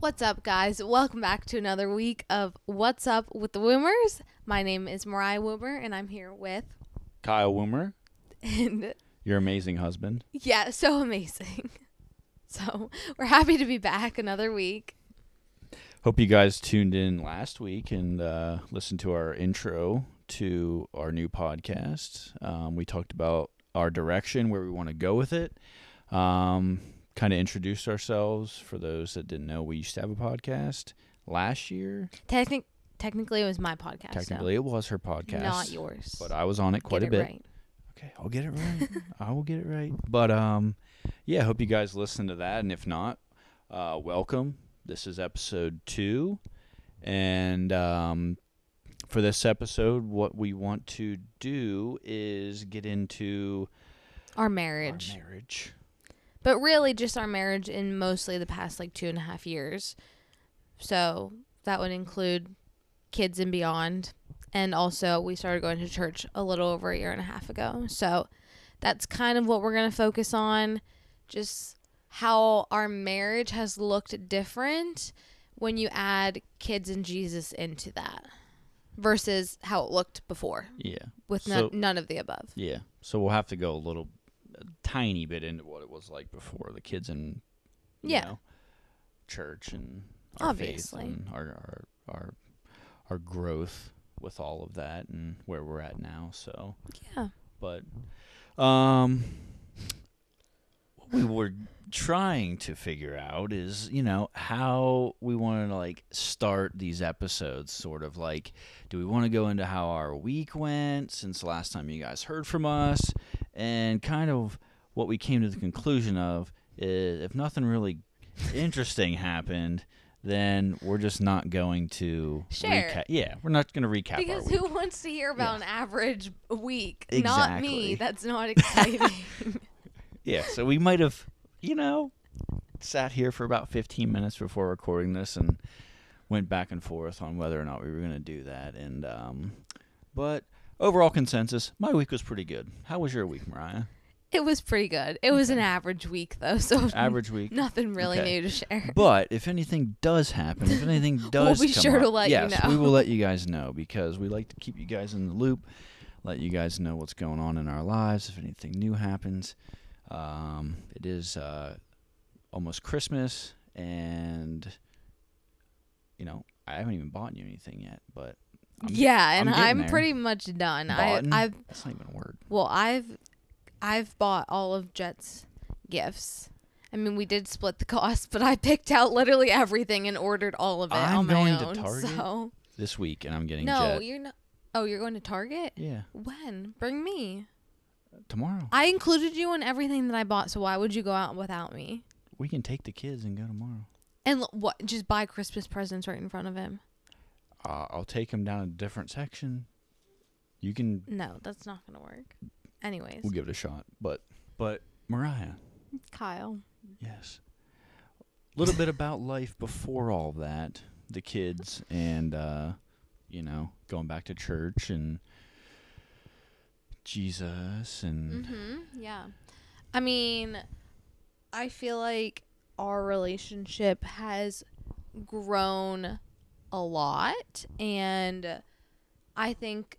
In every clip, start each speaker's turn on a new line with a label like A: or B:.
A: What's up, guys? Welcome back to another week of What's Up with the Woomers. My name is Mariah Woomer, and I'm here with.
B: Kyle Woomer,
A: And
B: your amazing husband.
A: yeah, so amazing. So we're happy to be back another week.
B: Hope you guys tuned in last week and uh, listened to our intro to our new podcast. Um, we talked about our direction, where we want to go with it. Um, kind of introduce ourselves for those that didn't know. We used to have a podcast last year.
A: Technic- technically, it was my podcast. so
B: Technically, it was her podcast,
A: not yours.
B: but I was on it quite
A: Get
B: a
A: it
B: bit.
A: right.
B: Okay, I'll get it right. I will get it right. But um, yeah, hope you guys listen to that, and if not, uh, welcome. This is episode two, and um, for this episode, what we want to do is get into
A: Our
B: our
A: marriage. But really, just our marriage in mostly the past like two and a half years. So that would include kids and beyond. And also, we started going to church a little over a year and a half ago. So that's kind of what we're going to focus on. Just how our marriage has looked different when you add kids and Jesus into that versus how it looked before
B: Yeah,
A: with
B: So-
A: none, of the above.
B: yeah. So we'll have to go a little, tiny bit into what it was like before the kids in, you
A: Yeah.
B: know, church and our
A: Obviously.
B: and our, our our our growth with all of that and where we're at now. So,
A: Yeah.
B: but um, what we were trying to figure out is you know how we want to like start these episodes sort of like do we want to go into how our week went since the last time you guys heard from us and kind of what we came to the conclusion of is if nothing really interesting happened then we're just not going to
A: Share.
B: recap yeah we're not going to recap
A: Because who wants to hear about an average week? Not me. That's not exciting.
B: Yeah, so we might have, you know, sat here for about 15 minutes before recording this and went back and forth on whether or not we were going to do that. And, um, but overall consensus, my week was pretty good. How was your week, Mariah?
A: it was pretty good. It was an average week though, so
B: Average week.
A: nothing really
B: Okay.
A: new to share.
B: But if anything does happen, if anything does
A: be
B: come
A: sure to
B: up,
A: let you
B: yes,
A: know.
B: we will let you guys know because we like to keep you guys in the loop, let you guys know what's going on in our lives. If anything new happens, um, it is uh, almost Christmas, and you know I haven't even bought you anything yet, but
A: yeah, and
B: I'm
A: I'm, pretty much done. I, I've
B: that's not even a word.
A: well, I've I've bought all of Jet's gifts. I mean, we did split the cost, but I picked out literally everything and ordered all of it
B: I'm
A: on my
B: going to
A: own.
B: Target
A: So
B: This week, and I'm getting
A: no,
B: Jet.
A: you're not. Oh, you're going to Target?
B: Yeah,
A: When? Bring me.
B: tomorrow
A: I included you in everything that I bought, so why would you go out without me?
B: we can take the kids and go tomorrow.
A: And l- what? Just buy Christmas presents right in front of him?
B: Uh, I'll take him down a different section. You can
A: No, that's not gonna work. Anyways,
B: We'll give it a shot. But but Mariah,
A: Kyle.
B: yes. A little bit about life before all that. The kids and uh, you know, going back to church and Jesus and
A: Mm-hmm. Yeah. I mean, I feel like our relationship has grown a lot, and I think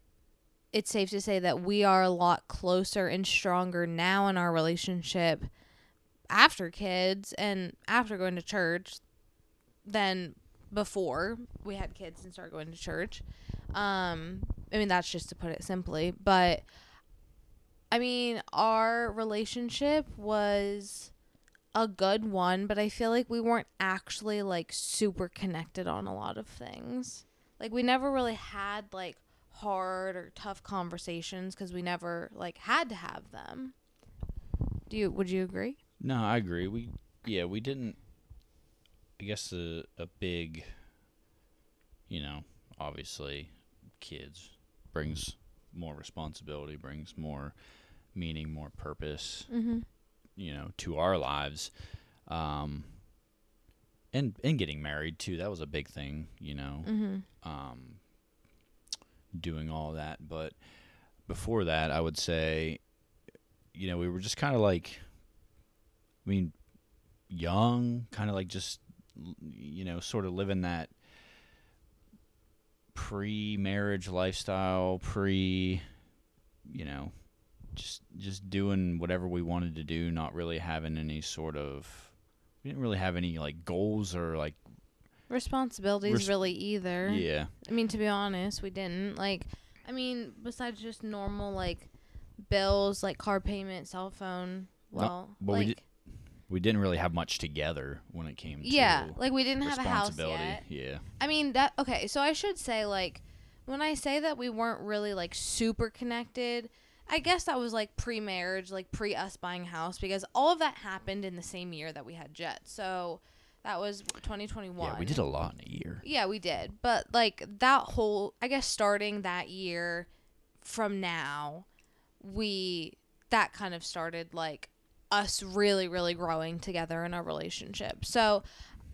A: it's safe to say that we are a lot closer and stronger now in our relationship after kids and after going to church than before we had kids and started going to church. Um, I mean, that's just to put it simply, but I mean, our relationship was a good one, but I feel like we weren't actually like super connected on a lot of things. Like we never really had like hard or tough conversations cuz we never like had to have them. Do you would you agree?
B: No, I agree. We yeah, we didn't I guess a a big you know, obviously kids brings more responsibility, brings more meaning, more purpose,
A: Mhm.
B: You know, to our lives. Um and and getting married too, that was a big thing, you know.
A: Mhm.
B: Um doing all that, but before that, I would say you know, we were just kind of like I mean young, kind of like just you know, sort of living that pre-marriage lifestyle, pre, you know, just just doing whatever we wanted to do, not really having any sort of we didn't really have any like goals or like
A: responsibilities
B: Res-
A: really either.
B: yeah.
A: I mean, to be honest, we didn't. Like, I mean, besides just normal like bills, like car payment, cell phone.
B: No,
A: Well,
B: but we did- We didn't really have much together when it came
A: yeah,
B: to
A: like we didn't have a house yet.
B: Yeah.
A: I mean that okay, so I should say like when I say that we weren't really like super connected, I guess that was like pre-marriage, like pre us buying a house because all of that happened in the same year that we had Jet. So that was 2021.
B: Yeah, we did a lot in a year.
A: Yeah, we did. But like that whole I guess starting that year from now, we that kind of started like us really really growing together in our relationship. So,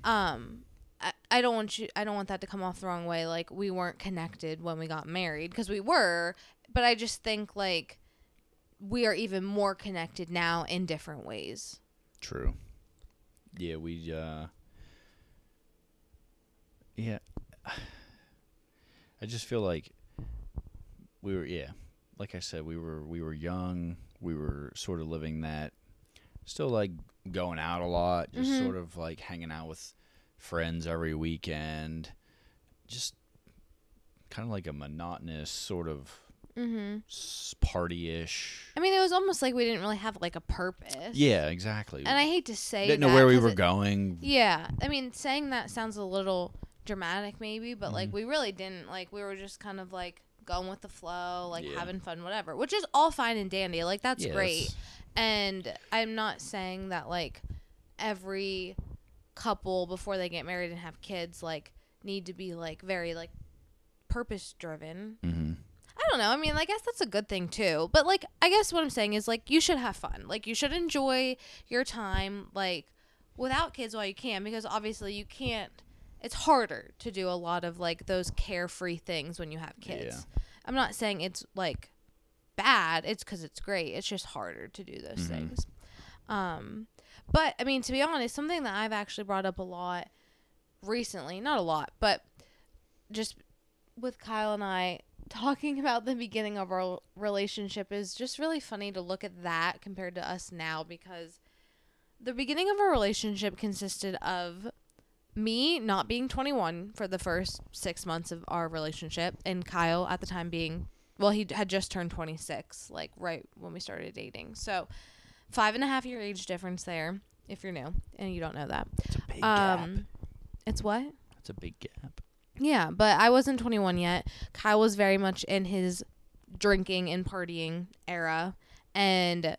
A: um I, I don't want you I don't want that to come off the wrong way like we weren't connected when we got married because we were, but I just think like we are even more connected now in different ways.
B: True. Yeah, we uh Yeah. I just feel like we were yeah, like I said, we were we were young, we were sort of living that still like going out a lot, just
A: Mhm.
B: sort of like hanging out with friends every weekend. Just kind of like a monotonous sort of
A: Mhm.
B: party-ish.
A: I mean, it was almost like we didn't really have like a purpose.
B: Yeah, exactly.
A: And I hate to say
B: didn't know where we were
A: it-
B: going.
A: Yeah, I mean, saying that sounds a little dramatic, maybe, but like
B: Mhm.
A: we really didn't. Like we were just kind of like going with the flow, like
B: Yeah.
A: having fun, whatever. Which is all fine and dandy. Like that's
B: Yeah,
A: great. And I'm not saying that like every couple before they get married and have kids like need to be like very like purpose driven.
B: Mhm.
A: I don't know. I mean, I guess that's a good thing too. But like, I guess what I'm saying is like you should have fun. Like you should enjoy your time like without kids while you can because obviously you can't. It's harder to do a lot of like those carefree things when you have kids. I'm not saying it's like bad. It's because it's great. It's just harder to do those
B: Mhm.
A: things. Um, but I mean, to be honest, something that I've actually brought up a lot recently, not a lot, but just with Kyle and I talking about the beginning of our relationship is just really funny to look at that compared to us now because the beginning of our relationship consisted of me not being 21 for the first six months of our relationship and Kyle at the time being well he had just turned 26 like right when we started dating so five and a half year age difference there if you're new and you don't know that
B: It's a big gap.
A: um it's what
B: It's a big gap.
A: Yeah, but I wasn't 21 yet. Kyle was very much in his drinking and partying era. And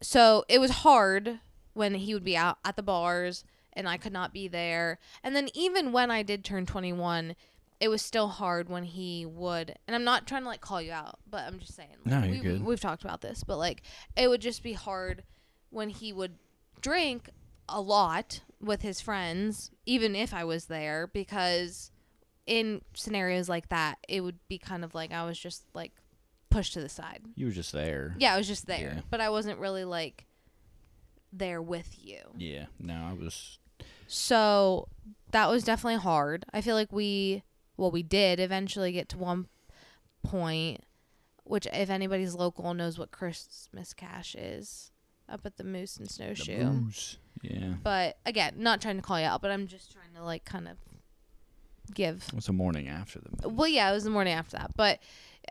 A: so it was hard when he would be out at the bars and I could not be there. And then even when I did turn 21, it was still hard when he would. And I'm not trying to like call you out, but I'm just saying.
B: No, you're
A: we,
B: good.
A: We've talked about this, but like it would just be hard when he would drink a lot with his friends, even if I was there, because in scenarios like that, it would be kind of like I was just like pushed to the side.
B: You were just there.
A: Yeah, I was just there,
B: Yeah.
A: but I wasn't really like there with you.
B: Yeah. No, I was.
A: So that was definitely hard. I feel like we, well, we did eventually get to one point, which if anybody's local knows what Christmas cash is, up at the Moose and
B: The
A: Snowshoe.
B: booze. Yeah.
A: But again, not trying to call you out, but I'm just trying to like kind of give.
B: It was the morning after the.
A: Well, yeah, it was the morning after that. But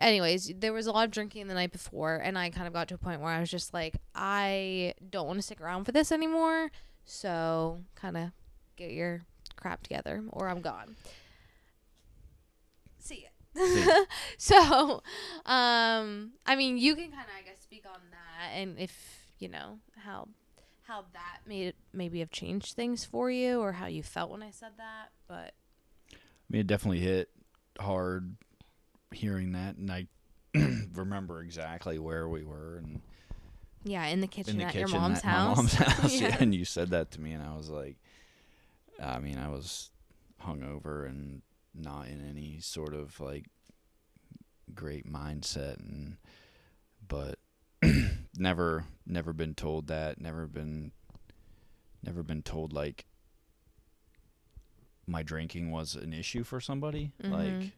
A: anyways, there was a lot of drinking the night before, and I kind of got to a point where I was just like, I don't want to stick around for this anymore. So kind of get your crap together, or I'm gone. See ya.
B: See ya.
A: so, um, I mean, you can kind of, I guess, speak on that, and if you know how how that made maybe have changed things for you, or how you felt when I said that. But
B: mean, it definitely hit hard hearing that, and I remember exactly where we were and
A: yeah, in the kitchen
B: in the
A: at
B: kitchen
A: your mom's
B: at
A: house.
B: my mom's house. yeah.
A: Yeah.
B: and you said that to me, and I was like, I mean, I was hungover and not in any sort of like great mindset, and but never, never been told that. Never been, never been told like my drinking was an issue for somebody.
A: Mhm.
B: Like,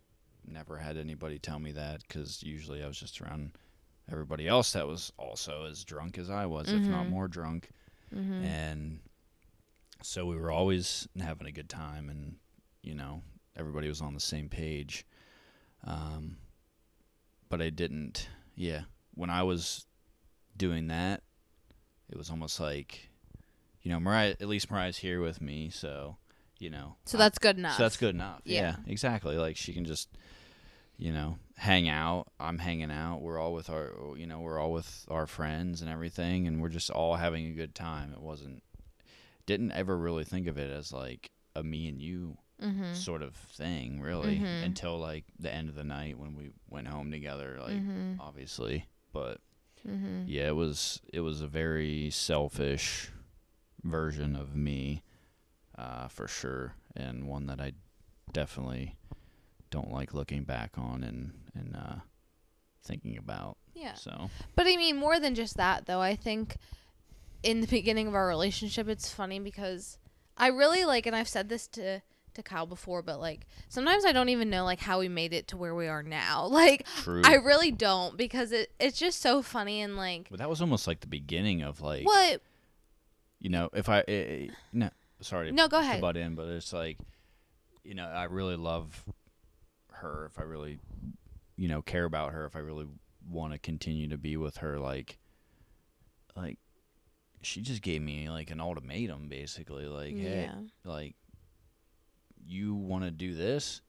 B: never had anybody tell me that because usually I was just around everybody else that was also as drunk as I was, if not
A: Mhm.
B: more drunk.
A: Mm-hmm.
B: And so we were always having a good time, and you know, everybody was on the same page. Um, but I didn't. Yeah, when I was doing that, it was almost like, you know, Mariah. At least Mariah's here with me, so you know.
A: so that's good enough.
B: so that's good enough.
A: Yeah.
B: Yeah. exactly. Like she can just, you know, hang out. I'm hanging out. We're all with our, you know, we're all with our friends and everything, and we're just all having a good time. It wasn't, didn't ever really think of it as like a me and you
A: Mm-hmm.
B: sort of thing, really,
A: Mhm.
B: until like the end of the night when we went home together. Like,
A: mm-hmm.
B: obviously, but
A: Mm-hmm.
B: yeah, it was it was a very selfish version of me, uh, for sure, and one that I definitely don't like looking back on and and uh, thinking about.
A: Yeah.
B: So
A: But I mean, more than just that, though. I think in the beginning of our relationship, it's funny because I really like, and I've said this to to Kyle before, but like sometimes I don't even know like how we made it to where we are now. Like
B: true.
A: I really don't because it it's just so funny and like
B: but that was almost like the beginning of like
A: what?
B: you know if I eh, eh, no sorry
A: No, go
B: to
A: ahead.
B: butt in, but it's like you know I really love her if I really you know care about her if I really want to continue to be with her like like she just gave me like an ultimatum basically like hey like you want to do this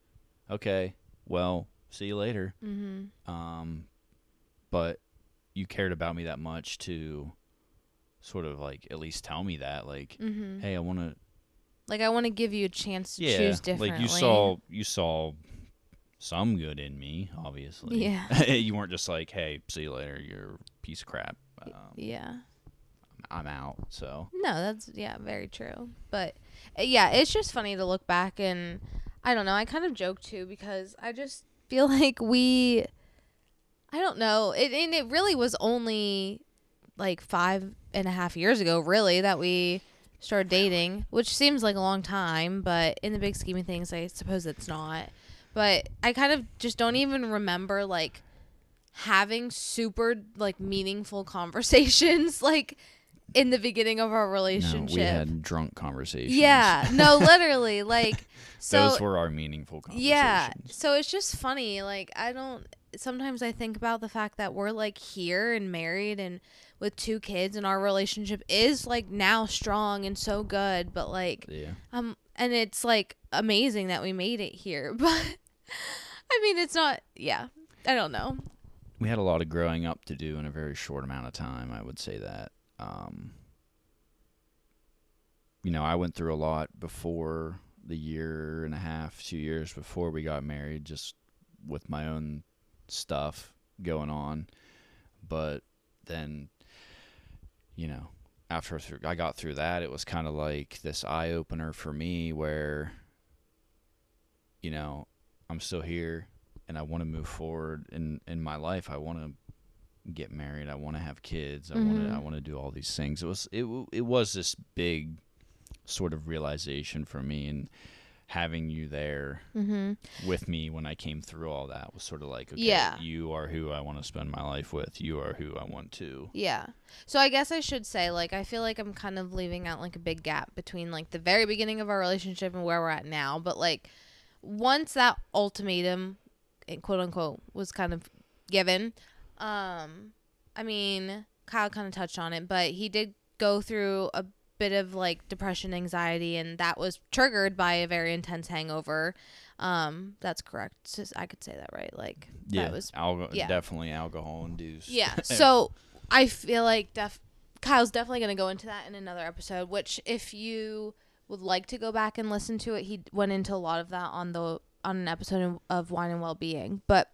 B: okay well see you later
A: Mm-hmm.
B: um but you cared about me that much to sort of like at least tell me that like
A: Mm-hmm.
B: hey i want to
A: Like I want to give you a chance to
B: yeah
A: choose differently.
B: like you saw you saw some good in me obviously
A: Yeah.
B: you weren't just like hey see you later you're a piece of crap um,
A: Yeah.
B: i'm out so
A: No, that's yeah, very true. But uh, yeah, it's just funny to look back and I don't know. I kind of joke too because I just feel like we, I don't know. It and it really was only like five and a half years ago, really, that we started dating, which seems like a long time, but in the big scheme of things, I suppose it's not. But I kind of just don't even remember like having super like meaningful conversations like in the beginning of our
B: no,
A: relationship.
B: we had drunk conversations
A: Yeah, no, literally, like so.
B: those were our meaningful conversations
A: yeah, so it's just funny. Like I don't. Sometimes I think about the fact that we're like here and married and with two kids, and our relationship is like now strong and so good. But like,
B: yeah
A: um, and it's like amazing that we made it here. But I mean, it's not. Yeah, I don't know.
B: we had a lot of growing up to do in a very short amount of time. I would say that. Um, you know, I went through a lot before the year and a half, two years before we got married, just with my own stuff going on. But then, you know, after I got through that, it was kind of like this eye opener for me where, you know, I'm still here and I want to move forward in in my life. I want to get married. I want to have kids. I want
A: Mhm.
B: to I want to do all these things. It was it it was this big sort of realization for me and having you there
A: Mm-hmm.
B: with me when I came through all that was sort of like okay,
A: Yeah.
B: you are who I want to spend my life with. You are who I want to.
A: Yeah. So I guess I should say like I feel like I'm kind of leaving out like a big gap between like the very beginning of our relationship and where we're at now, but like once that ultimatum eh, quote unquote was kind of given, um I mean, Kyle kind of touched on it, but he did go through a bit of like depression, anxiety and that was triggered by a very intense hangover. Um that's correct. Sis- I could say that right. Like
B: Yeah,
A: that was
B: alco-
A: yeah.
B: definitely alcohol induced.
A: yeah. So I feel like def- Kyle's definitely going to go into that in another episode. Which, if you would like to go back and listen to it, he went into a lot of that on the on an episode of Wine and Well Being. But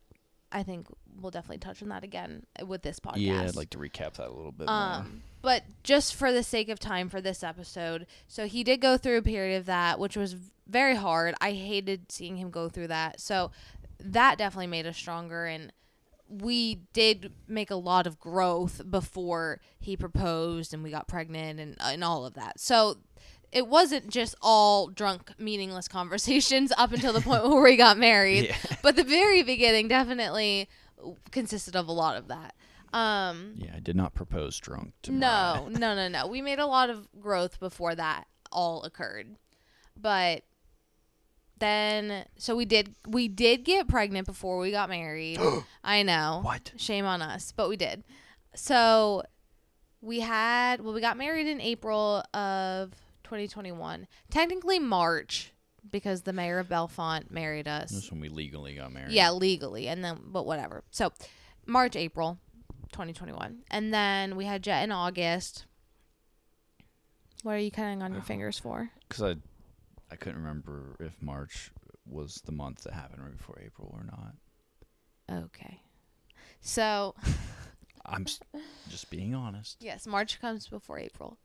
A: I think we'll definitely touch on that again with this podcast.
B: yeah, I'd like to recap that a little bit more.
A: But just for the sake of time for this episode, so he did go through a period of that, which was very hard. I hated seeing him go through that. So that definitely made us stronger, and we did make a lot of growth before he proposed and we got pregnant and and all of that. So it wasn't just all drunk, meaningless conversations up until the point where we got married.
B: Yeah.
A: But the very beginning definitely consisted of a lot of that. Um,
B: Yeah, I did not propose drunk. To
A: no, no, no, no. We made a lot of growth before that all occurred. But then so we did we did get pregnant before we got married. I know.
B: What?
A: Shame on us, but we did. So we had well we got married in April of 2021. Technically March because the mayor of Bellefonte married us.
B: This is when we legally got married.
A: Yeah, legally, and then but whatever. So, March, April, 2021, and then we had Jet in August. What are you counting on your fingers for?
B: because I, I couldn't remember if March was the month that happened right before April or not.
A: Okay, so
B: I'm just being honest.
A: yes, March comes before April.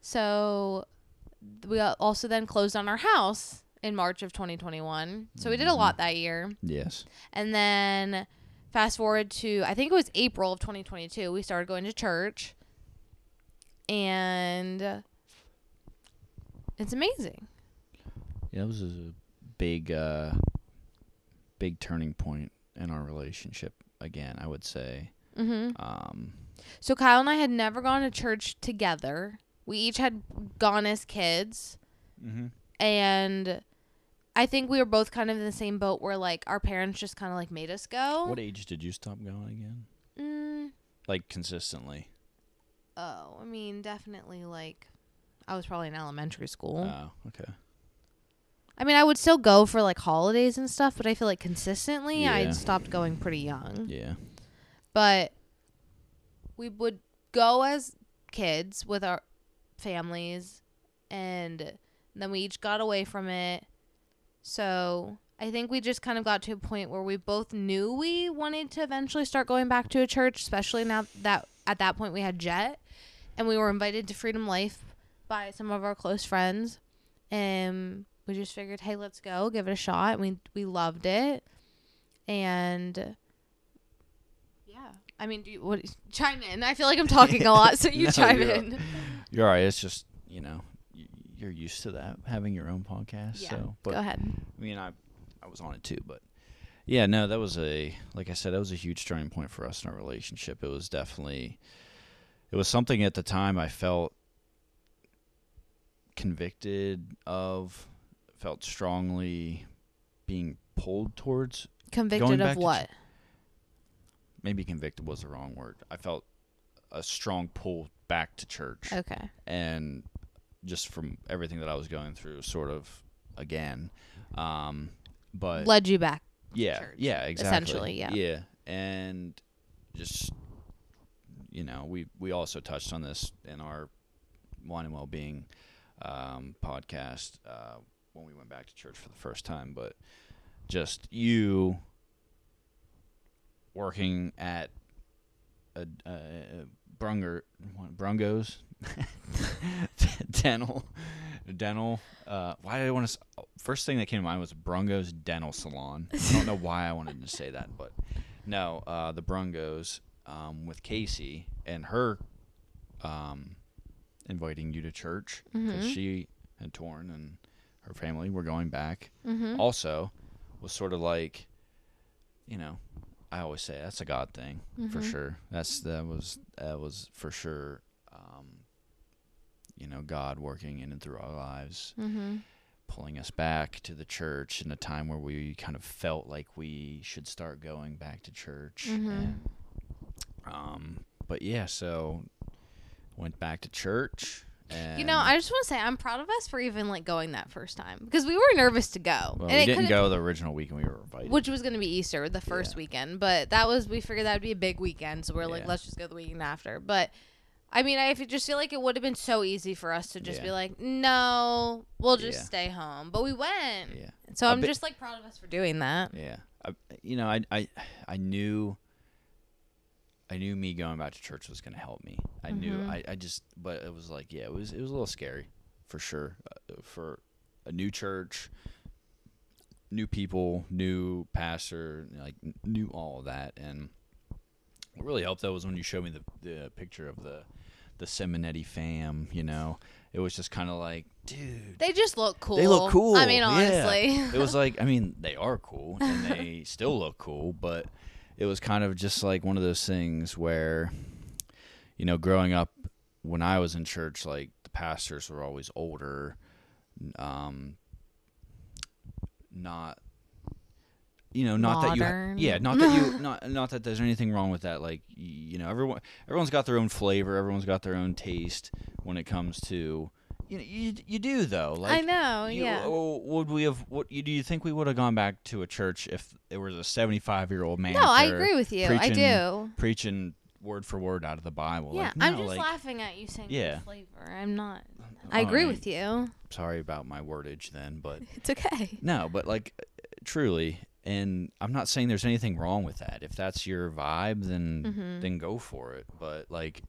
A: So, we also then closed on our house in March of 2021. So we did a
B: Mhm.
A: lot that year.
B: Yes.
A: And then fast forward to I think it was April of 2022, we started going to church. And it's amazing.
B: Yeah, that was a big, uh, big turning point in our relationship. Again, I would say.
A: hmm
B: Um,
A: So Kyle and I had never gone to church together. We each had gone as kids,
B: mm-hmm.
A: and I think we were both kind of in the same boat where like our parents just kind of like made us go.
B: What age did you stop going again?
A: Mm,
B: Like consistently?
A: oh, I mean, definitely like I was probably in elementary school.
B: Oh, okay.
A: I mean, I would still go for like holidays and stuff, but I feel like consistently
B: Yeah.
A: I stopped going pretty young.
B: Yeah.
A: But we would go as kids with our families and then we each got away from it. So, I think we just kind of got to a point where we both knew we wanted to eventually start going back to a church, especially now that at that point we had Jet and we were invited to Freedom Life by some of our close friends. And we just figured, hey, let's go, give it a shot. And we we loved it. And yeah. I mean, do you, what chime in? I feel like I'm talking a lot, so you
B: No,
A: chime
B: you're-
A: in.
B: You're all right. It's just you know you're used to that having your own podcast.
A: Yeah.
B: So, but
A: Go ahead.
B: I mean, I I was on it too, but yeah, no, that was a like I said, that was a huge turning point for us in our relationship. It was definitely it was something at the time I felt convicted of, felt strongly being pulled towards.
A: Convicted of
B: to
A: what?
B: Maybe convicted was the wrong word. I felt a strong pull back to church.
A: Okay.
B: and just from everything that I was going through, sort of again. Um, but
A: Led you back.
B: yeah,
A: church,
B: yeah, exactly.
A: essentially, yeah.
B: yeah, and just you know, we we also touched on this in our wine and well-being um, podcast uh, when we went back to church for the first time, but just you working at a, a, a Brunger Brungos dental dental uh why did I want to first thing that came to mind was Brungos dental salon I don't know why I wanted to say that but no uh the Brungos um with Casey and her um inviting you to church because
A: Mhm.
B: she had torn and her family were going back
A: Mm-hmm.
B: also was sort of like you know i always say that's a god thing for
A: Mhm.
B: sure that's that was that was for sure um you know god working in and through our lives
A: Mm-hmm.
B: pulling us back to the church in a time where we kind of felt like we should start going back to church
A: Mhm.
B: and, um but yeah so went back to church and
A: You know, I just want to say I'm proud of us for even like going that first time because we were nervous to go,
B: well,
A: and
B: we
A: it
B: didn't go the original weekend we were invited
A: which was going to be Easter, the first
B: Yeah.
A: weekend. But that was we figured that would be a big weekend, so we're like, let's just go the weekend after. But I mean, I just feel like it would have been so easy for us to just be like, no, we'll just
B: Yeah.
A: stay home. But we went,
B: yeah
A: so I'm
B: bit-
A: just like proud of us for doing that.
B: Yeah, I, you know, I, I, I knew, I knew me going back to church was going to help me. I knew,
A: Mhm.
B: I, I just, but it was like, yeah, it was, it was a little scary, for sure, uh, for a new church, new people, new pastor, like knew all of that, and what really helped though was when you showed me the the picture of the the Seminetti fam. You know, it was just kind of like, dude,
A: They just look cool.
B: They look cool.
A: I mean,
B: yeah.
A: honestly.
B: it was like, I mean, they are cool and they still look cool, but it was kind of just like one of those things where, you know, growing up when I was in church, like the pastors were always older, um, not. You know, not that you, yeah, not that you, not not that there's anything wrong with that. Like, you know, everyone, everyone's got their own flavor, everyone's got their own taste when it comes to, you know, you you do though. Like,
A: I know.
B: you-
A: yeah.
B: Would we have? What you- do you think we would have gone back to a church if there was a seventy-five-year-old man?
A: no, I agree with you. I do.
B: Preaching word for word out of the Bible.
A: Yeah,
B: like,
A: I'm just
B: like,
A: laughing at you saying
B: Yeah.
A: flavor. I'm not. I agree with you.
B: Sorry about my wordage then, but
A: It's okay.
B: no, but like truly, and I'm not saying there's anything wrong with that. If that's your vibe, then
A: Mhm.
B: then go for it. But like,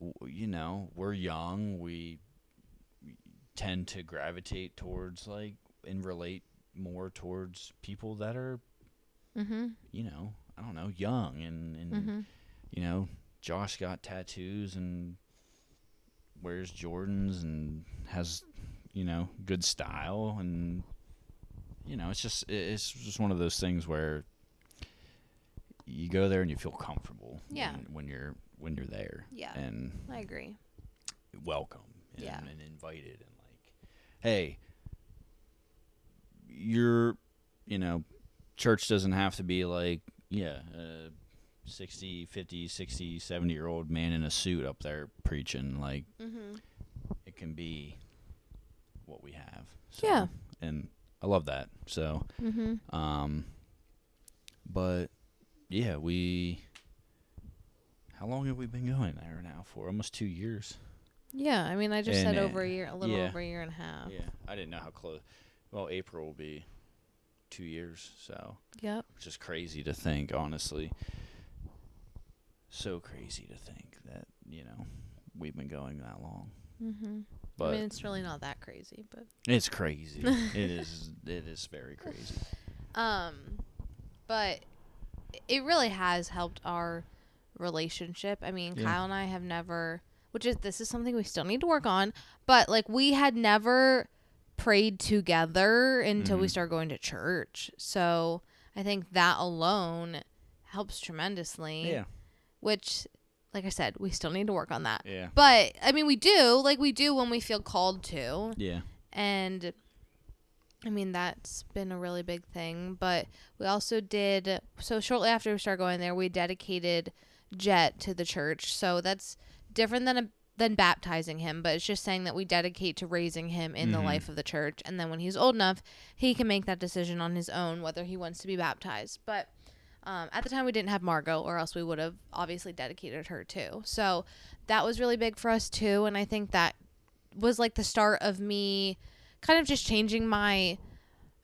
B: w- you know, we're young. We tend to gravitate towards like and relate more towards people that are
A: Mhm.
B: you know, I don't know, young and, and
A: Mhm.
B: you know, Josh got tattoos and wears Jordans and has, you know, good style and you know, it's just it's just one of those things where you go there and you feel comfortable
A: Yeah.
B: when, when you're when you're there
A: Yeah.
B: and
A: I agree.
B: welcome and,
A: Yeah.
B: and invited and like hey you're you know church doesn't have to be like yeah a 60 50 60 70 year old man in a suit up there preaching like
A: mm-hmm.
B: it can be what we have so,
A: Yeah.
B: and i love that so
A: Mhm.
B: um but yeah we how long have we been going there now for almost two years
A: Yeah. I mean, I just
B: And,
A: said
B: uh,
A: over a year, a little
B: yeah.
A: over a year and a half.
B: Yeah, I didn't know how close. Well, April will be two years, so
A: Yep.
B: which is crazy to think, honestly. So crazy to think that you know we've been going that long,
A: Mhm.
B: But
A: I mean, it's really not that crazy, but
B: it's crazy. it is. It is very crazy.
A: um, but it really has helped our relationship. I mean,
B: Yeah.
A: Kyle and I have never, which is this is something we still need to work on, but like we had never prayed together until we
B: Mhm.
A: started going to church. So I think that alone helps tremendously.
B: Yeah,
A: Which, like I said, we still need to work on that.
B: yeah,
A: But I mean, we do like we do when we feel called to.
B: yeah.
A: And I mean, that's been a really big thing. But we also did, so shortly after we started going there, we dedicated Jet to the church. So that's different than a, than baptizing him, but it's just saying that we dedicate to raising him in the
B: Mhm.
A: life of the church. And then when he's old enough, he can make that decision on his own whether he wants to be baptized. But um, at the time, we didn't have Margot, or else we would have obviously dedicated her too. So that was really big for us too. And I think that was like the start of me kind of just changing my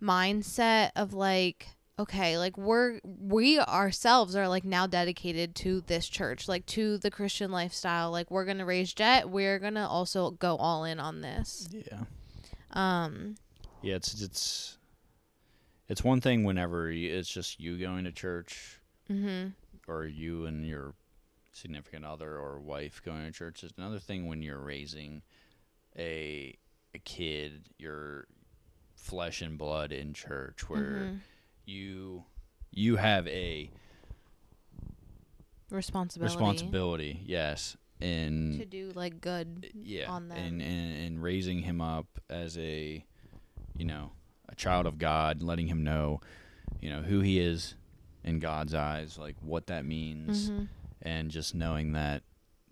A: mindset of like okay like we're we ourselves are like now dedicated to this church like to the christian lifestyle like we're gonna raise jet we're gonna also go all in on this
B: Yeah.
A: um
B: Yeah, it's it's it's one thing whenever y it's just you going to church
A: mhm
B: or you and your significant other or wife going to church. It's another thing when you're raising a a kid, your flesh and blood in church, where
A: mhm.
B: you you have a
A: responsibility
B: responsibility, yes, in
A: to do like good
B: yeah,
A: on them.
B: and, and and raising him up as a you know a child of God, letting him know you know who he is in God's eyes, like what that means,
A: Mhm.
B: and just knowing that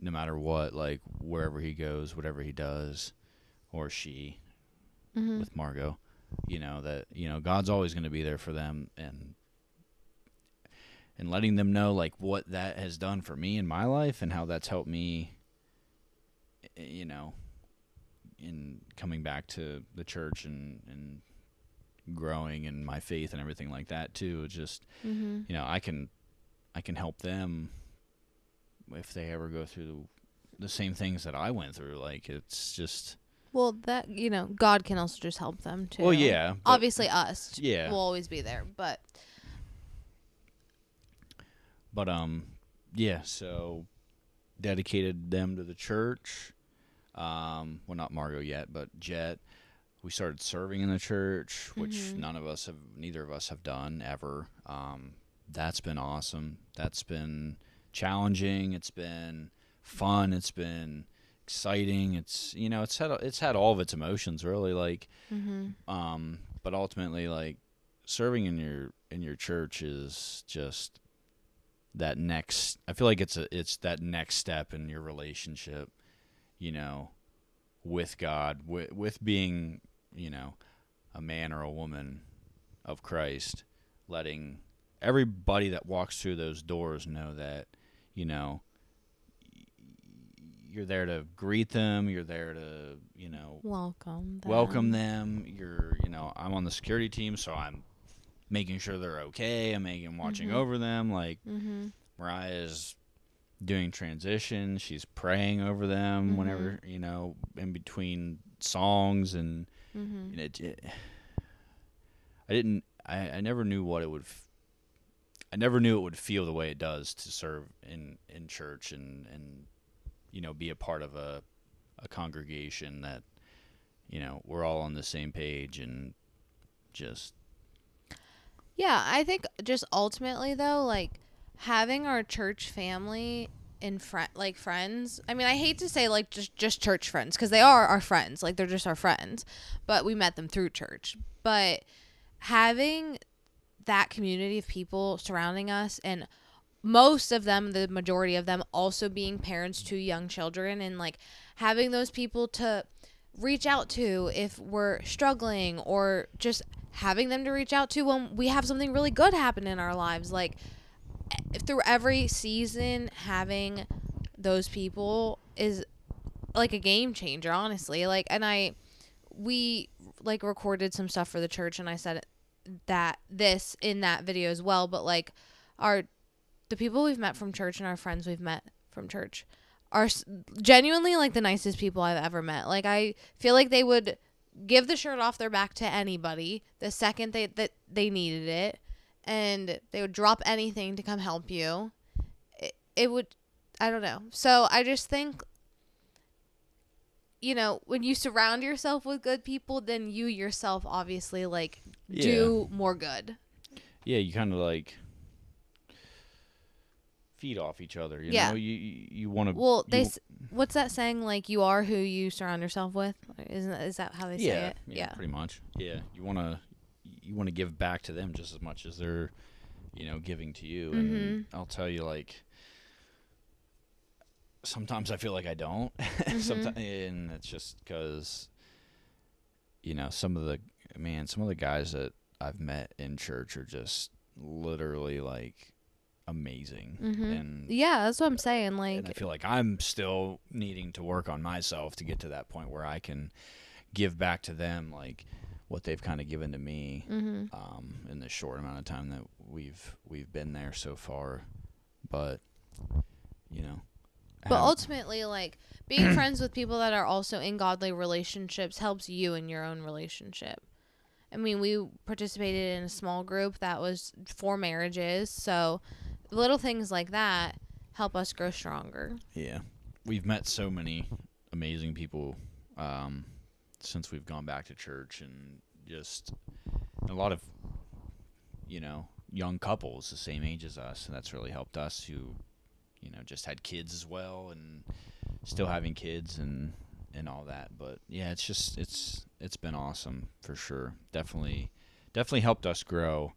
B: no matter what, like wherever he goes, whatever he does, or she
A: Mhm.
B: with Margot, you know that you know God's always going to be there for them, and and letting them know like what that has done for me in my life and how that's helped me, you know, in coming back to the church and and growing in my faith and everything like that too. It's just
A: Mhm.
B: you know I can I can help them if they ever go through the same things that I went through. Like it's just
A: well that you know god can also just help them too
B: well, yeah,
A: obviously us
B: Yeah.
A: will always be there but
B: But um, yeah. So dedicated them to the church. Um, well, not Margot yet, but Jet. We started serving in the church, which
A: Mhm.
B: none of us have, neither of us have done ever. Um, that's been awesome. That's been challenging. It's been fun. It's been exciting. It's you know, it's had it's had all of its emotions really. Like
A: Mm-hmm.
B: um, but ultimately, like serving in your in your church is just that next. I feel like it's a it's that next step in your relationship, you know, with God, with with being you know a man or a woman of Christ, letting everybody that walks through those doors know that you know you're there to greet them you're there to you know
A: Welcome. them.
B: welcome them. You're, you know, I'm on the security team, so I'm making sure they're okay. I'm making watching
A: Mhm.
B: over them. Like
A: Mm-hmm.
B: Mariah's doing transition. She's praying over them
A: Mhm.
B: whenever you know in between songs, and,
A: Mm-hmm.
B: and it, it. I didn't. I, I never knew what it would. F- I never knew it would feel the way it does to serve in in church and and you know be a part of a a congregation that you know we're all on the same page and just
A: Yeah, I think just ultimately though, like having our church family and friend like friends. I mean, I hate to say like just just church friends because they are our friends. Like they're just our friends, but we met them through church. But having that community of people surrounding us and most of them the majority of them also being parents to young children and like having those people to reach out to if we're struggling or just having them to reach out to when we have something really good happen in our lives like through every season having those people is like a game changer honestly like and i we like recorded some stuff for the church and i said that this in that video as well but like our the people we've met from church and our friends we've met from church are genuinely like the nicest people I've ever met. Like I feel like they would give the shirt off their back to anybody the second they that they needed it and they would drop anything to come help you. It, it would I don't know. So I just think you know, when you surround yourself with good people, then you yourself obviously like do more good.
B: yeah you kind of like feed off each other you
A: Yeah.
B: know you you, you want to
A: Well, they s- what's that saying? Like you are who you surround yourself with. Isn't that, is that how they say it?
B: yeah, yeah pretty much yeah you want to you want to give back to them just as much as they're you know giving to you and
A: Mhm.
B: i'll tell you like sometimes i feel like i don't
A: Mm-hmm.
B: sometimes and it's just because you know some of the man some of the guys that i've met in church are just literally like amazing
A: Mhm.
B: and
A: Yeah, that's what I'm saying.
B: and
A: Like,
B: I feel like I'm still needing to work on myself to get to that point where I can give back to them like what they've kind of given to me
A: hmm
B: um, in the short amount of time that we've we've been there so far. But you know,
A: but ultimately, like being friends with people that are also in godly relationships helps you in your own relationship. I mean, we participated in a small group that was for marriages, so little things like that help us grow stronger.
B: yeah, we've met so many amazing people um, since we've gone back to church, and just a lot of you know young couples the same age as us, and that's really helped us who you know just had kids as well, and still having kids and and all that. But yeah, it's just it's it's been awesome for sure. Definitely, definitely helped us grow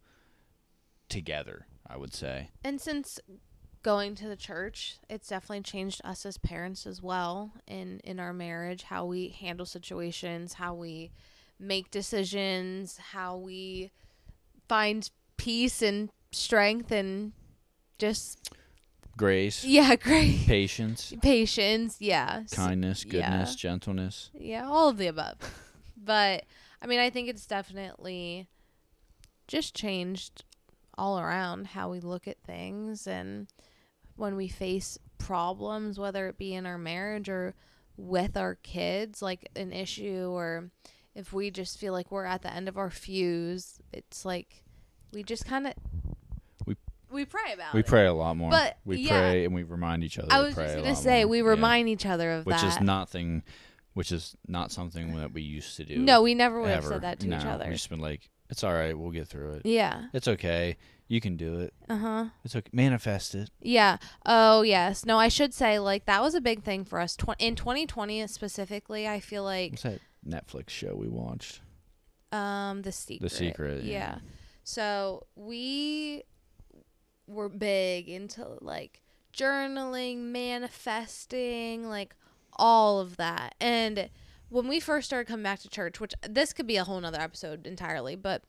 B: together. I would say.
A: And since going to the church, it's definitely changed us as parents as well in in our marriage, how we handle situations, how we make decisions, how we find peace and strength and just
B: Grace,
A: yeah, great
B: patience,
A: patience, yeah.
B: kindness,
A: yeah.
B: goodness, gentleness.
A: Yeah, all of the above. but I mean, I think it's definitely just changed all around how we look at things and when we face problems, whether it be in our marriage or with our kids, like an issue, or if we just feel like we're at the end of our fuse, it's like we just kind of we pray about it.
B: We
A: it.
B: pray a lot more.
A: But,
B: we
A: yeah.
B: pray and we remind each other.
A: I was just gonna say
B: more.
A: we
B: Yeah.
A: remind each other of that.
B: which
A: that.
B: is nothing, which is not something that we used to do.
A: no, we never would have said that to
B: no,
A: each other.
B: We just been like, it's all right. We'll get through it.
A: Yeah.
B: It's okay. You can do it.
A: Uh huh.
B: It's okay. Manifest it.
A: Yeah. Oh, yes. No, I should say like that was a big thing for us Tw- in 2020 specifically. I feel like
B: What's that Netflix show we watched?
A: um the secret.
B: The Secret,
A: Yeah.
B: yeah.
A: So we were big into like journaling, manifesting, like all of that. And when we first started coming back to church, which this could be a whole nother episode entirely, but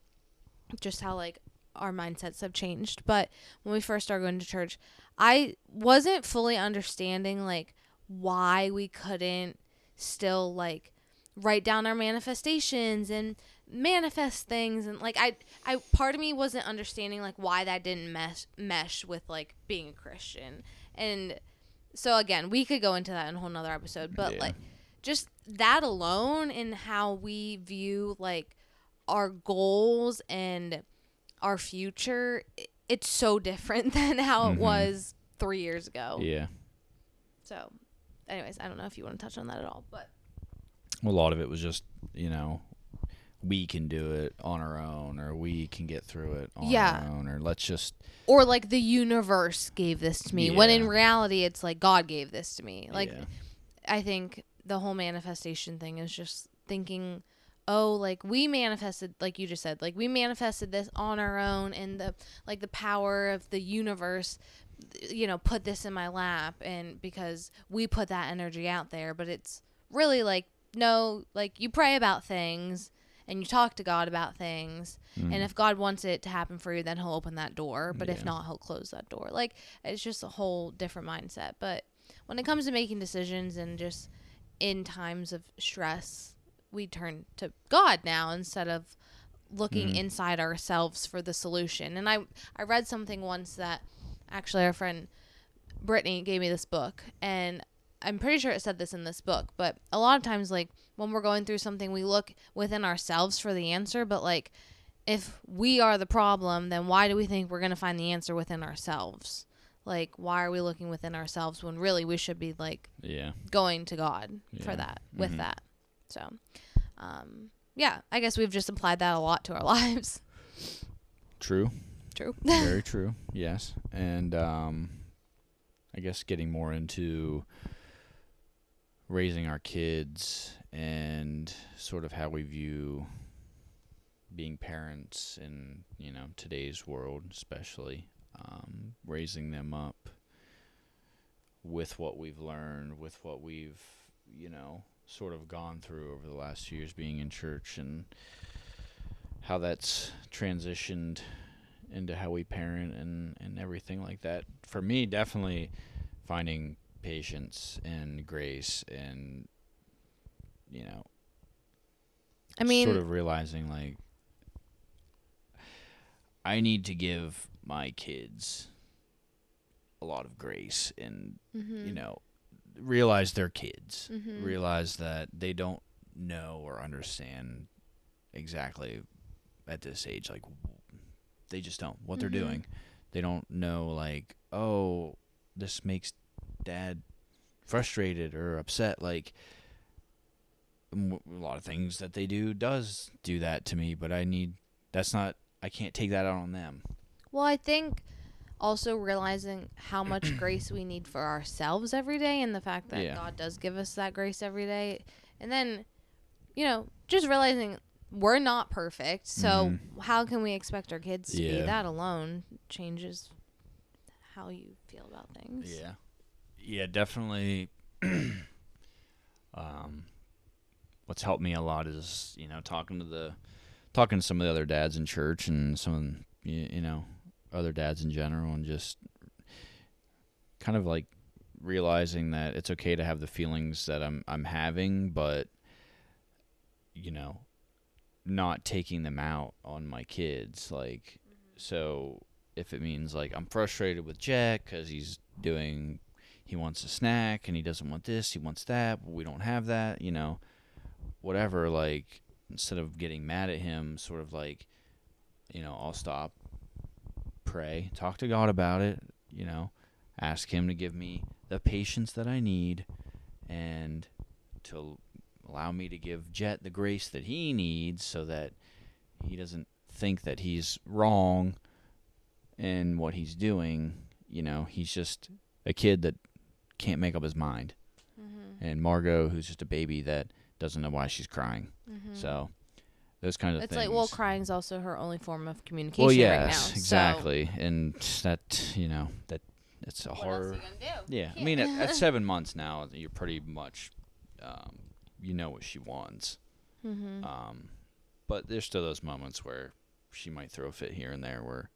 A: just how like our mindsets have changed. But when we first started going to church, I wasn't fully understanding like why we couldn't still like write down our manifestations and manifest things and like I I part of me wasn't understanding like why that didn't mesh mesh with like being a Christian. And so again, we could go into that in a whole nother episode, but
B: Yeah.
A: like just that alone and how we view like our goals and our future it's so different than how it
B: Mhm.
A: was 3 years ago.
B: Yeah.
A: So anyways, I don't know if you want to touch on that at all, but
B: Well, a lot of it was just you know, we can do it on our own, or we can get through it on
A: Yeah.
B: our own, or let's just
A: or like the universe gave this to me when in reality it's like God gave this to me. Like
B: yeah.
A: I think the whole manifestation thing is just thinking, oh, like we manifested, like you just said, like we manifested this on our own, and the like the power of the universe, you know, put this in my lap, and because we put that energy out there, but it's really like no, like you pray about things and you talk to God about things,
B: Mm.
A: and if God wants it to happen for you, then He'll open that door, but if not, He'll close that door. Like it's just a whole different mindset, but when it comes to making decisions and just in times of stress, we turn to God now instead of looking
B: Mhm.
A: inside ourselves for the solution. And I I read something once that actually our friend Brittany gave me this book and I'm pretty sure it said this in this book, but a lot of times like when we're going through something we look within ourselves for the answer, but like if we are the problem, then why do we think we're going to find the answer within ourselves? Like why are we looking within ourselves when really we should be like
B: yeah.
A: going to God for that with
B: Mhm.
A: that. So, um, yeah, I guess we've just applied that a lot to our lives.
B: True.
A: True.
B: Very true. Yes. And um I guess getting more into raising our kids and sort of how we view being parents in, you know, today's world especially. Um, raising them up with what we've learned, with what we've, you know, sort of gone through over the last few years being in church and how that's transitioned into how we parent and, and everything like that. For me, definitely finding patience and grace and you know
A: I mean,
B: sort of realizing like I need to give my kids a lot of grace and
A: mhm,
B: you know realize they're kids
A: mhm.
B: realize that they don't know or understand exactly at this age like they just don't what
A: Mhm.
B: they're doing they don't know like oh this makes dad frustrated or upset like a lot of things that they do does do that to me but i need that's not i can't take that out on them
A: Well, I think also realizing how much grace we need for ourselves every day and the fact that
B: Yeah.
A: God does give us that grace every day. And then, you know, just realizing we're not perfect. So, how can we expect our kids to be?
B: Mm-hmm.
A: That alone changes how you feel about things.
B: Yeah. Yeah, definitely. um, what's helped me a lot is you know talking to the talking to some of the other dads in church and some you, you know other dads in general and just kind of like realizing that it's okay to have the feelings that I'm I'm having, but you know, not taking them out on my kids. Like, mm-hmm. so if it means like I'm frustrated with Jack because he's doing, he wants a snack and he doesn't want this, he wants that, but we don't have that, you know, whatever. Like, instead of getting mad at him, sort of like, you know, I'll stop, pray, talk to God about it, you know, ask him to give me the patience that I need and to allow me to give Jet the grace that he needs so that he doesn't think that he's wrong in what he's doing. You know, he's just a kid that can't make up his mind.
A: Mm-hmm.
B: And Margot, who's just a baby that doesn't know why she's crying.
A: Mm-hmm.
B: So, those kind of
A: it's
B: things.
A: like well, crying's also her only form of communication
B: well,
A: right
B: yes,
A: now.
B: exactly. And that, you know, that it's a
A: So what
B: horror.
A: else are you gonna do?
B: Yeah, I mean, at, at seven months now, you're pretty much, um, you know what she wants.
A: Mm-hmm.
B: Um, but there's still those moments where she might throw a fit here and there. Where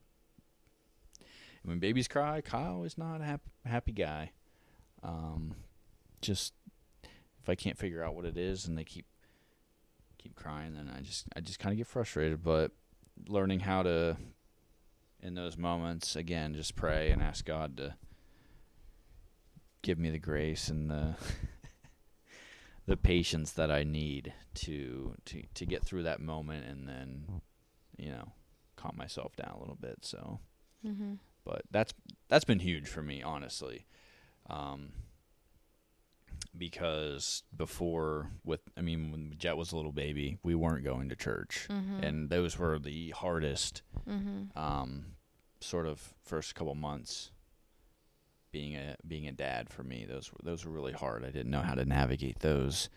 B: when babies cry, Kyle is not a hap- happy guy. Um, just if I can't figure out what it is and they keep keep crying, then I just I just kind of get frustrated. But learning how to in those moments again, just pray and ask God to give me the grace and the the patience that I need to to to get through that moment and then you know calm myself down a little bit so
A: Mm-hmm.
B: but that's that's been huge for me honestly um because before with I mean when Jet was a little baby we weren't going to church
A: Mm-hmm.
B: and those were the hardest
A: mm-hmm.
B: um sort of first couple months being a being a dad for me those were those were really hard i didn't know how to navigate those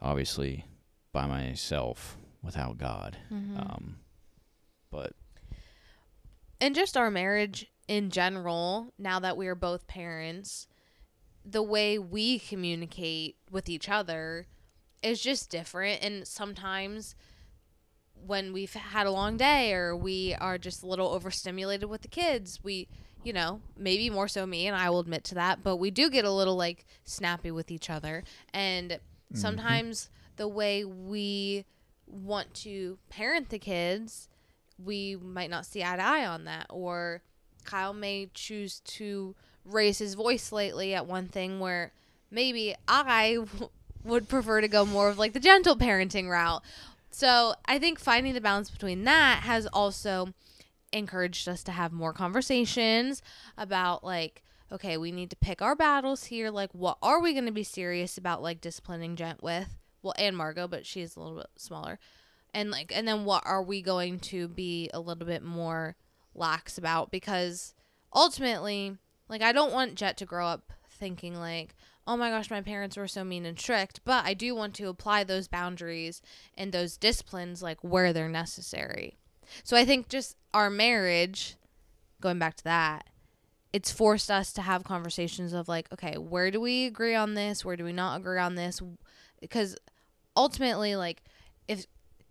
B: obviously by myself without god
A: Mm-hmm.
B: um but
A: and just our marriage in general, now that we are both parents, the way we communicate with each other is just different. And sometimes when we've had a long day or we are just a little overstimulated with the kids, we, you know, maybe more so me, and I will admit to that, but we do get a little like snappy with each other. And mm-hmm. sometimes the way we want to parent the kids we might not see eye to eye on that or kyle may choose to raise his voice slightly at one thing where maybe i w- would prefer to go more of like the gentle parenting route. So i think finding the balance between that has also encouraged us to have more conversations about like okay we need to pick our battles here. Like what are we going to be serious about like disciplining Jet with? Well and margot but she's a little bit smaller. And like and then what are we going to be a little bit more lax about? Because ultimately like i don't want jet to grow up thinking like oh my gosh my parents were so mean and strict but i do want to apply those boundaries and those disciplines like where they're necessary. So i think just our marriage going back to that it's forced us to have conversations of like okay where do we agree on this? Where do we not agree on this? Because ultimately like if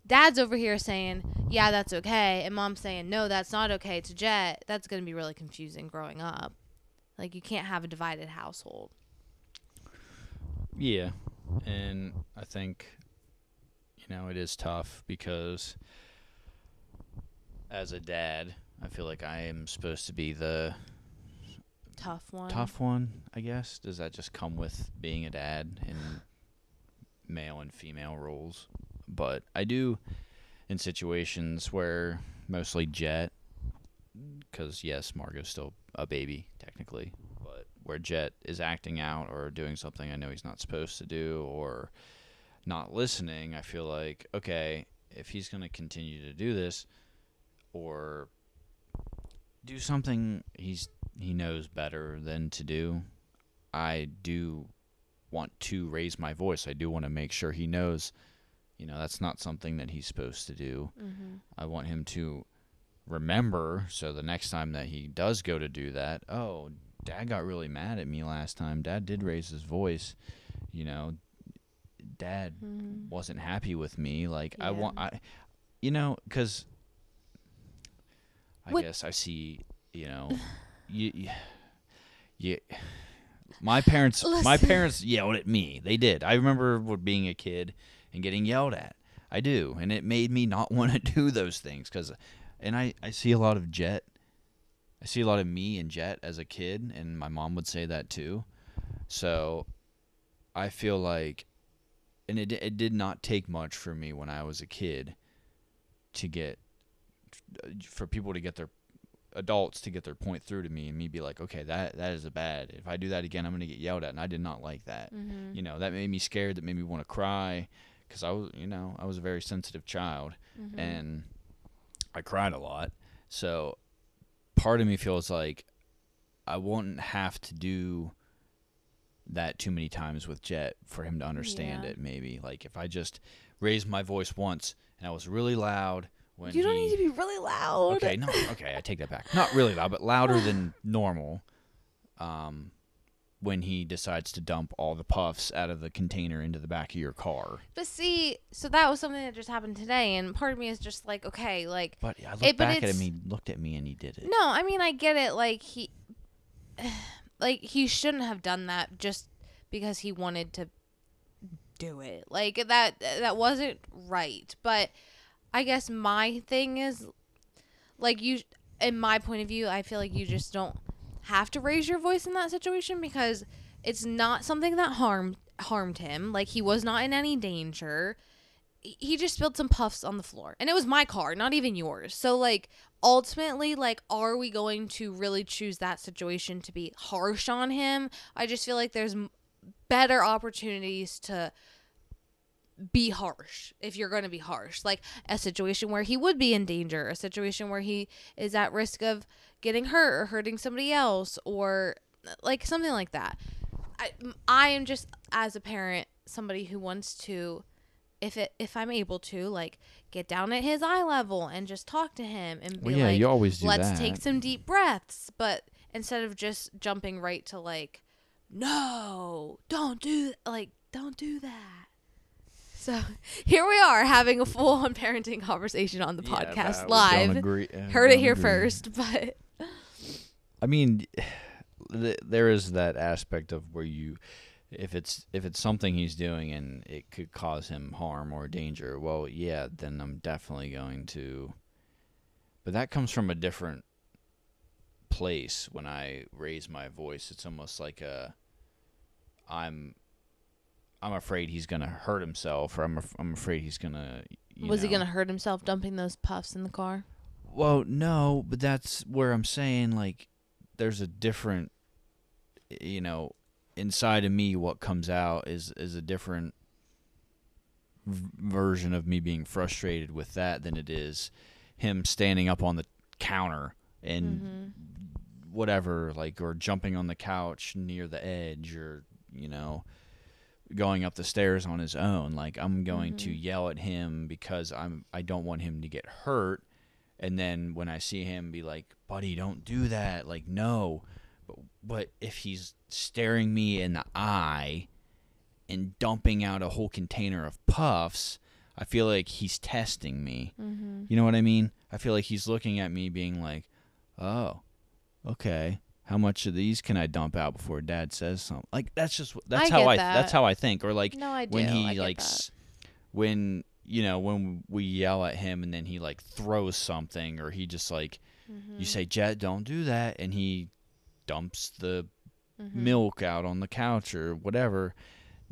A: dad's over here saying yeah that's okay and mom's saying no that's not okay to jet that's going to be really confusing growing up like you can't have a divided household.
B: Yeah. And i think you know it is tough because as a dad i feel like i am supposed to be the
A: tough one.
B: tough one i guess. Does that just come with being a dad in male and female roles? But i do in situations where mostly jet because yes margot's still a baby technically but where jet is acting out or doing something i know he's not supposed to do or not listening i feel like okay if he's going to continue to do this or do something he's he knows better than to do i do want to raise my voice i do want to make sure he knows you know that's not something that he's supposed to do
A: mm-hmm.
B: i want him to remember so the next time that he does go to do that oh dad got really mad at me last time. Dad did raise his voice you know. Dad
A: Mm-hmm.
B: wasn't happy with me. Like i want i you know because i
A: What-
B: guess i see you know you, you, you my parents my parents yelled at me. They did. I remember being a kid and getting yelled at. I do. And it made me not want to do those things because and i i see a lot of jet i see a lot of me and jet as a kid and my mom would say that too so i feel like and it it did not take much for me when I was a kid to get for people to get their adults to get their point through to me and me be like, okay, that that is a bad. If I do that again, I'm gonna get yelled at, and I did not like that.
A: Mm-hmm.
B: You know, that made me scared. That made me want to cry, because I was, you know, I was a very sensitive child,
A: Mm-hmm.
B: and I cried a lot. So, part of me feels like I won't have to do that too many times with Jet for him to understand
A: Yeah.
B: it. Maybe like if I just raised my voice once and I was really loud when
A: you don't
B: he-
A: need to be really loud.
B: Okay, no, okay, I take that back. Not really loud, but louder than normal. Um, when he decides to dump all the puffs out of the container into the back of your car.
A: But see, so that was something that just happened today, and part of me is just like, okay, like,
B: But I looked
A: It-
B: back at him, he looked at me and he did it.
A: no, I mean, I get it. Like he, like he shouldn't have done that just because he wanted to do it. Like that, that wasn't right. But I guess my thing is, like you, in my point of view, I feel like you just don't have to raise your voice in that situation because it's not something that harmed harmed him. Like he was not in any danger. He- just spilled some puffs on the floor. And it was my car, not even yours. So like ultimately like are we going to really choose that situation to be harsh on him? I just feel like there's better opportunities to be harsh if you're going to be harsh like a situation where he would be in danger a situation where he is at risk of getting hurt or hurting somebody else or like something like that i i am just as a parent somebody who wants to if it if i'm able to like get down at his eye level and just talk to him and be
B: Well, yeah,
A: like
B: you always do
A: let's
B: that.
A: take some deep breaths but instead of just jumping right to like no don't do like don't do that so here we are having a full on parenting conversation on the
B: Yeah,
A: podcast live
B: agree- uh,
A: heard it here
B: agree.
A: first but
B: I mean, th- there is that aspect of where you, if it's if it's something he's doing and it could cause him harm or danger, well, yeah, then I'm definitely going to. But that comes from a different place. When I raise my voice, it's almost like a. I'm. I'm afraid he's gonna hurt himself, or I'm. Af- I'm afraid he's gonna. you
A: was he gonna hurt himself dumping those puffs in the car
B: well, no, but that's where I'm saying like there's a different you know, inside of me what comes out is is a different v- version of me being frustrated with that than it is him standing up on the counter and
A: Mhm.
B: whatever like or jumping on the couch near the edge or you know going up the stairs on his own like i'm going to
A: Mhm.
B: yell at him because i'm i don't want him to get hurt and then when i see him be like buddy don't do that like no but, but if he's staring me in the eye and dumping out a whole container of puffs i feel like he's testing me
A: mm-hmm.
B: you know what I mean? I feel like he's looking at me being like, "Oh, okay. How much of these can I dump out before dad says something?" Like that's just that's
A: I
B: how I
A: that.
B: that's how I think or like
A: no i do
B: when
A: I
B: he
A: get
B: like when you know when we yell at him and then he like throws something or he just like
A: Mhm.
B: you say, "Jet, don't do that." And he dumps the
A: Mhm.
B: milk out on the couch or whatever,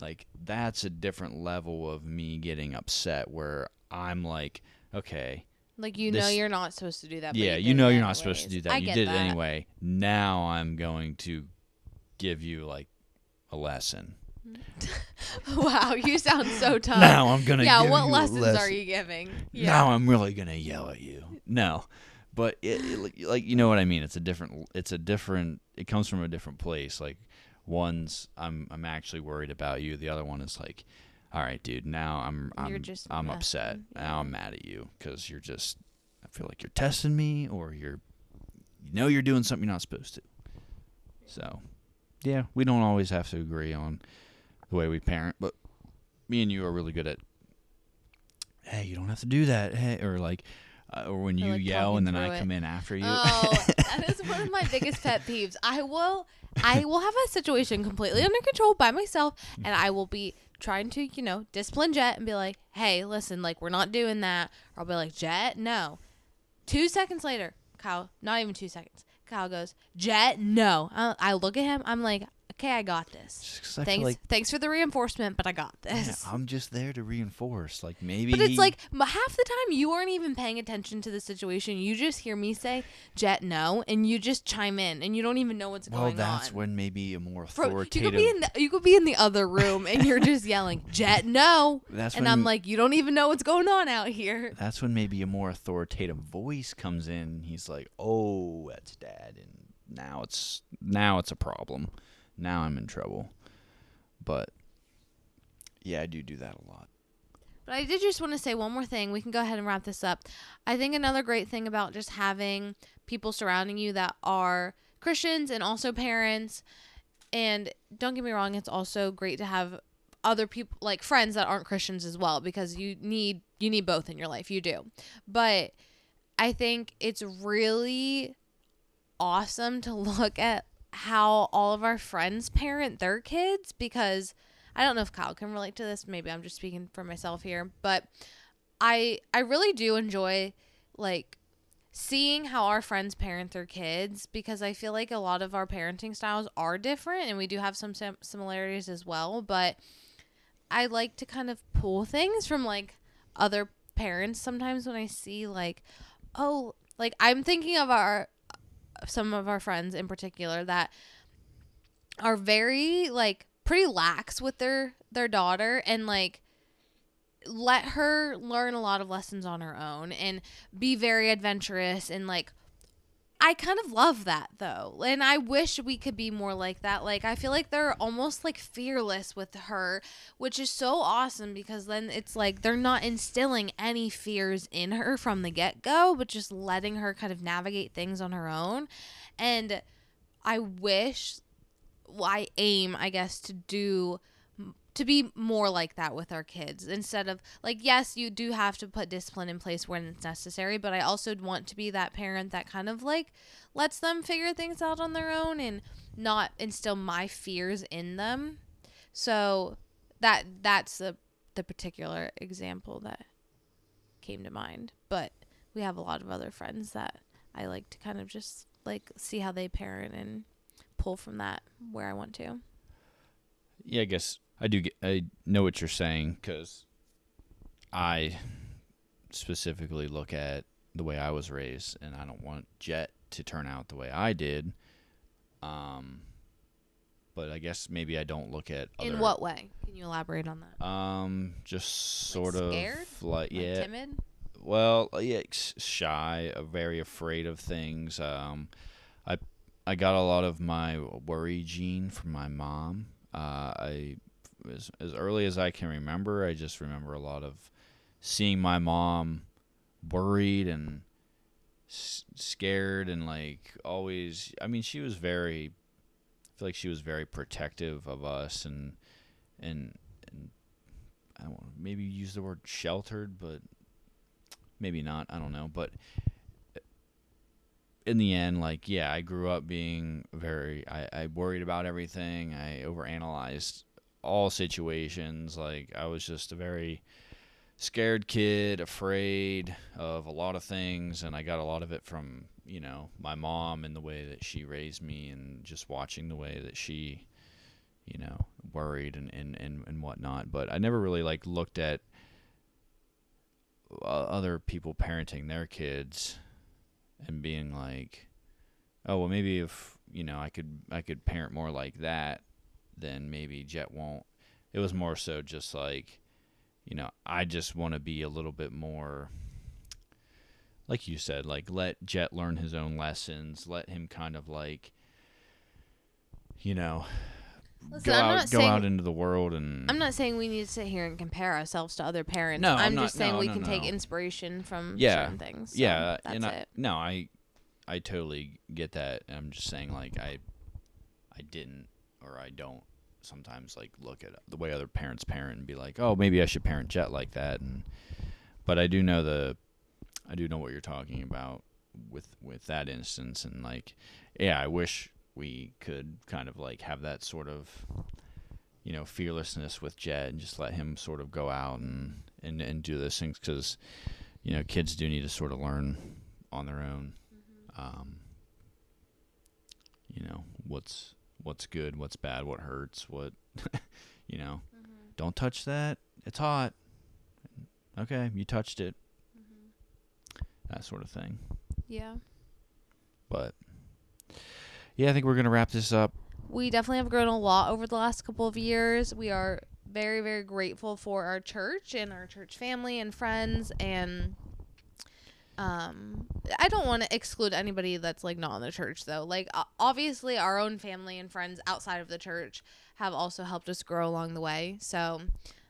B: like that's a different level of me getting upset where I'm like, okay,
A: like you know you're not supposed to do that
B: yeah,
A: you
B: you know you're not supposed to do that.
A: I
B: you did
A: that.
B: it anyway. Now I'm going to give you like a lesson. Mm-hmm.
A: wow you sound so tough
B: now I'm gonna
A: yeah what lessons
B: lesson.
A: are you giving yeah
B: Now I'm really gonna yell at you. No, but it, it, like- you know what I mean. It's a different. It's a different. It comes from a different place. Like one's I'm I'm actually worried about you. The other one is like, all right, dude. Now I'm I'm I'm
A: messing,
B: upset. Now I'm mad at you because you're just. I feel like you're testing me, or you're, you know, you're doing something you're not supposed to. So, yeah, we don't always have to agree on the way we parent, but me and you are really good at. Hey, you don't have to do that. Hey, or like, uh, or when
A: Or,
B: you
A: like,
B: yell and then I
A: it.
B: come in after you.
A: Oh, that is one of my biggest pet peeves. I will I will have a situation completely under control by myself and I will be trying to, you know, discipline Jet and be like, "Hey, listen, like we're not doing that." Or I'll be like, "Jet, no." 2 seconds later, Kyle, not even 2 seconds. Kyle goes, "Jet, no." I, I look at him. I'm like, okay, I got this.
B: I
A: Thanks,
B: like
A: thanks for the reinforcement, but I got
B: yeah,
A: this.
B: I'm just there to reinforce. Like maybe
A: But it's like half the time you aren't even paying attention to the situation. You just hear me say "Jet, no," and you just chime in, and you don't even know what's
B: well,
A: going
B: that's
A: on.
B: when maybe a more
A: Bro, you could be in the, you could be in the other room, and you're just yelling "Jet, no,"
B: that's
A: and
B: when
A: I'm like, you don't even know what's going on out here.
B: that's when maybe a more authoritative voice comes in. He's like, "Oh, that's dad," and now it's now it's a problem. Now I'm in trouble. But yeah, I do do that a lot.
A: But I did just want to say one more thing. We can go ahead and wrap this up. I think another great thing about just having people surrounding you that are Christians and also parents, and don't get me wrong, it's also great to have other people like friends that aren't Christians as well because you need you need both in your life. You do. But I think it's really awesome to look at how all of our friends parent their kids because I don't know if Kyle can relate to this. Maybe I'm just speaking for myself here, but I I really do enjoy like seeing how our friends parent their kids because I feel like a lot of our parenting styles are different and we do have some sim- similarities as well, but I like to kind of pull things from like other parents sometimes when I see like oh like I'm thinking of our some of our friends in particular that are very like pretty lax with their their daughter and like let her learn a lot of lessons on her own and be very adventurous and like I kind of love that though. And I wish we could be more like that. Like I feel like they're almost like fearless with her, which is so awesome because then it's like they're not instilling any fears in her from the get-go, but just letting her kind of navigate things on her own. And I wish well, I aim, I guess, to do to be more like that with our kids instead of like yes you do have to put discipline in place when it's necessary but i also want to be that parent that kind of like lets them figure things out on their own and not instill my fears in them. So that that's the the particular example that came to mind but we have a lot of other friends that i like to kind of just like see how they parent and pull from that where i want to.
B: Yeah, I guess I do. Get, I know what you're saying because I specifically look at the way I was raised, and I don't want Jet to turn out the way I did. Um, but I guess maybe I don't look at
A: in what way can you elaborate on that
B: Um, just sort
A: scared?
B: of like
A: Like
B: yeah,
A: timid
B: well, yeah, shy, uh, very afraid of things. Um, I I got a lot of my worry gene from my mom. Uh, I as as early as I can remember, I just remember a lot of seeing my mom worried and s- scared and like always. I mean, she was very. I feel like she was very protective of us and and and I don't know, maybe use the word sheltered, but maybe not. I don't know, but uh, in the end, like yeah, I grew up being very. I, I worried about everything. I overanalyzed all situations. Like I was just a very scared kid, afraid of a lot of things, and I got a lot of it from you know my mom and the way that she raised me, and just watching the way that she, you know, worried and and and, and whatnot. But I never really like looked at uh, other people parenting their kids and being like, oh well, maybe if you know I could I could parent more like that, then maybe Jet won't. It was more so just like, you know, I just want to be a little bit more. Like you said, like let Jet learn his own lessons. Let him kind of like, you know,
A: Listen,
B: go out go
A: saying-
B: out into the world and.
A: I'm not saying we need to sit here and compare ourselves to other parents.
B: No,
A: I'm,
B: I'm
A: just
B: not-
A: saying
B: no,
A: we
B: no,
A: can take inspiration from
B: Yeah,
A: certain things. So
B: yeah,
A: that's
B: and I,
A: it.
B: no, I, I totally get that. I'm just saying, like, I, I didn't or I don't sometimes like look at the way other parents parent and be like, oh, maybe I should parent Jet like that. And, but I do know the, I do know what you're talking about with with that instance, and like, yeah, I wish we could kind of like have that sort of, you know, fearlessness with Jet and just let him sort of go out and and and do those things because, you know, kids do need to sort of learn on their own. Um, you know what's what's good, what's bad, what hurts, what you know. Mm-hmm. Don't touch that. It's hot. Okay, you touched it. Mm-hmm. That sort of thing.
A: Yeah.
B: But yeah, I think we're gonna wrap this up.
A: We definitely have grown a lot over the last couple of years. We are very, very grateful for our church and our church family and friends and um I don't want to exclude anybody that's like not in the church though. Like obviously our own family and friends outside of the church have also helped us grow along the way. So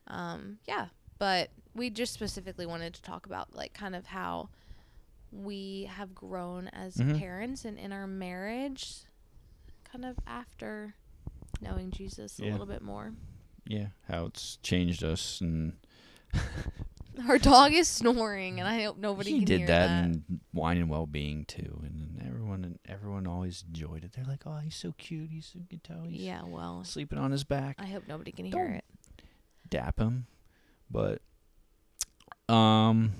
A: um yeah, but we just specifically wanted to talk about like kind of how we have grown as
B: Mhm.
A: parents and in our marriage kind of after knowing Jesus a little bit more.
B: Yeah, how it's changed us and
A: Our dog is snoring, and I hope nobody
B: he
A: can
B: did
A: hear
B: that,
A: that.
B: and wine and well being too, and everyone and everyone always enjoyed it. They're like, "Oh, he's so cute. He's so good tell he's
A: yeah, well,
B: sleeping on his back."
A: I hope nobody can hear
B: Don't-
A: it.
B: dap him. But um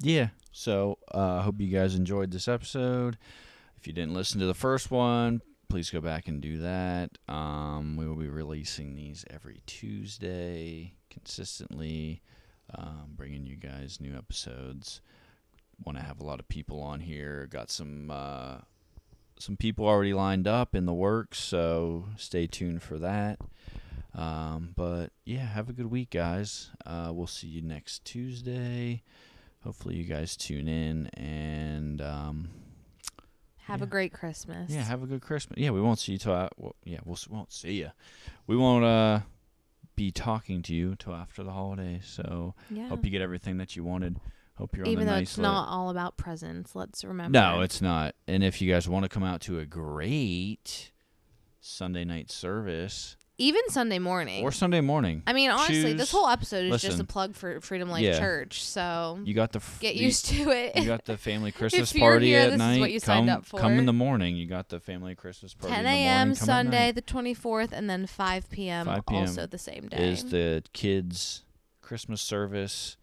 B: yeah. So uh I hope you guys enjoyed this episode. If you didn't listen to the first one, please go back and do that. Um we will be releasing these every Tuesday consistently um bringing you guys new episodes. Want to have a lot of people on here. Got some uh some people already lined up in the works, so stay tuned for that. Um, but yeah, have a good week, guys. Uh, we'll see you next Tuesday. Hopefully, you guys tune in and um,
A: Have a great Christmas.
B: yeah, have a good Christmas. Yeah, we won't see you till a- well, yeah, we'll won't see you. We won't uh be talking to you till after the holiday. So
A: yeah.
B: hope you get everything that you wanted. Hope you're
A: Even though
B: nice
A: it's
B: lit-
A: not all about presents, let's remember.
B: No, it's not. And if you guys want to come out to a great Sunday night service
A: even Sunday morning.
B: or Sunday morning,
A: I mean, honestly, this whole episode is just a
B: listen.
A: plug for Freedom Life
B: Yeah.
A: Church. So
B: you got the f-
A: get
B: you-
A: used to it.
B: You got the family Christmas
A: you're
B: party
A: here,
B: at
A: this is
B: night.
A: what you
B: come,
A: signed up
B: come in the morning. You got the family Christmas party.
A: 10
B: in the morning.
A: a.m.
B: Come at
A: Sunday,
B: night.
A: the 24th, and then 5 p.m.
B: 5 p.m.
A: also the same day.
B: is the kids' Christmas service,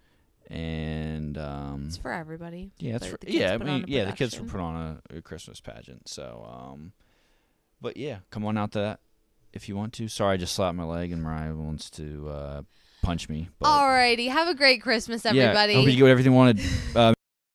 B: and um,
A: it's for everybody.
B: yeah, it's for,
A: the kids
B: yeah, I
A: put on
B: mean,
A: a
B: yeah, the kids
A: production.
B: put on a, a Christmas pageant. So, um, but yeah, come on out to that if you want to. Sorry, I just slapped my leg, and Mariah wants to uh, punch me. But
A: Alrighty, have a great Christmas, everybody.
B: Yeah, hope you get everything you wanted. Uh,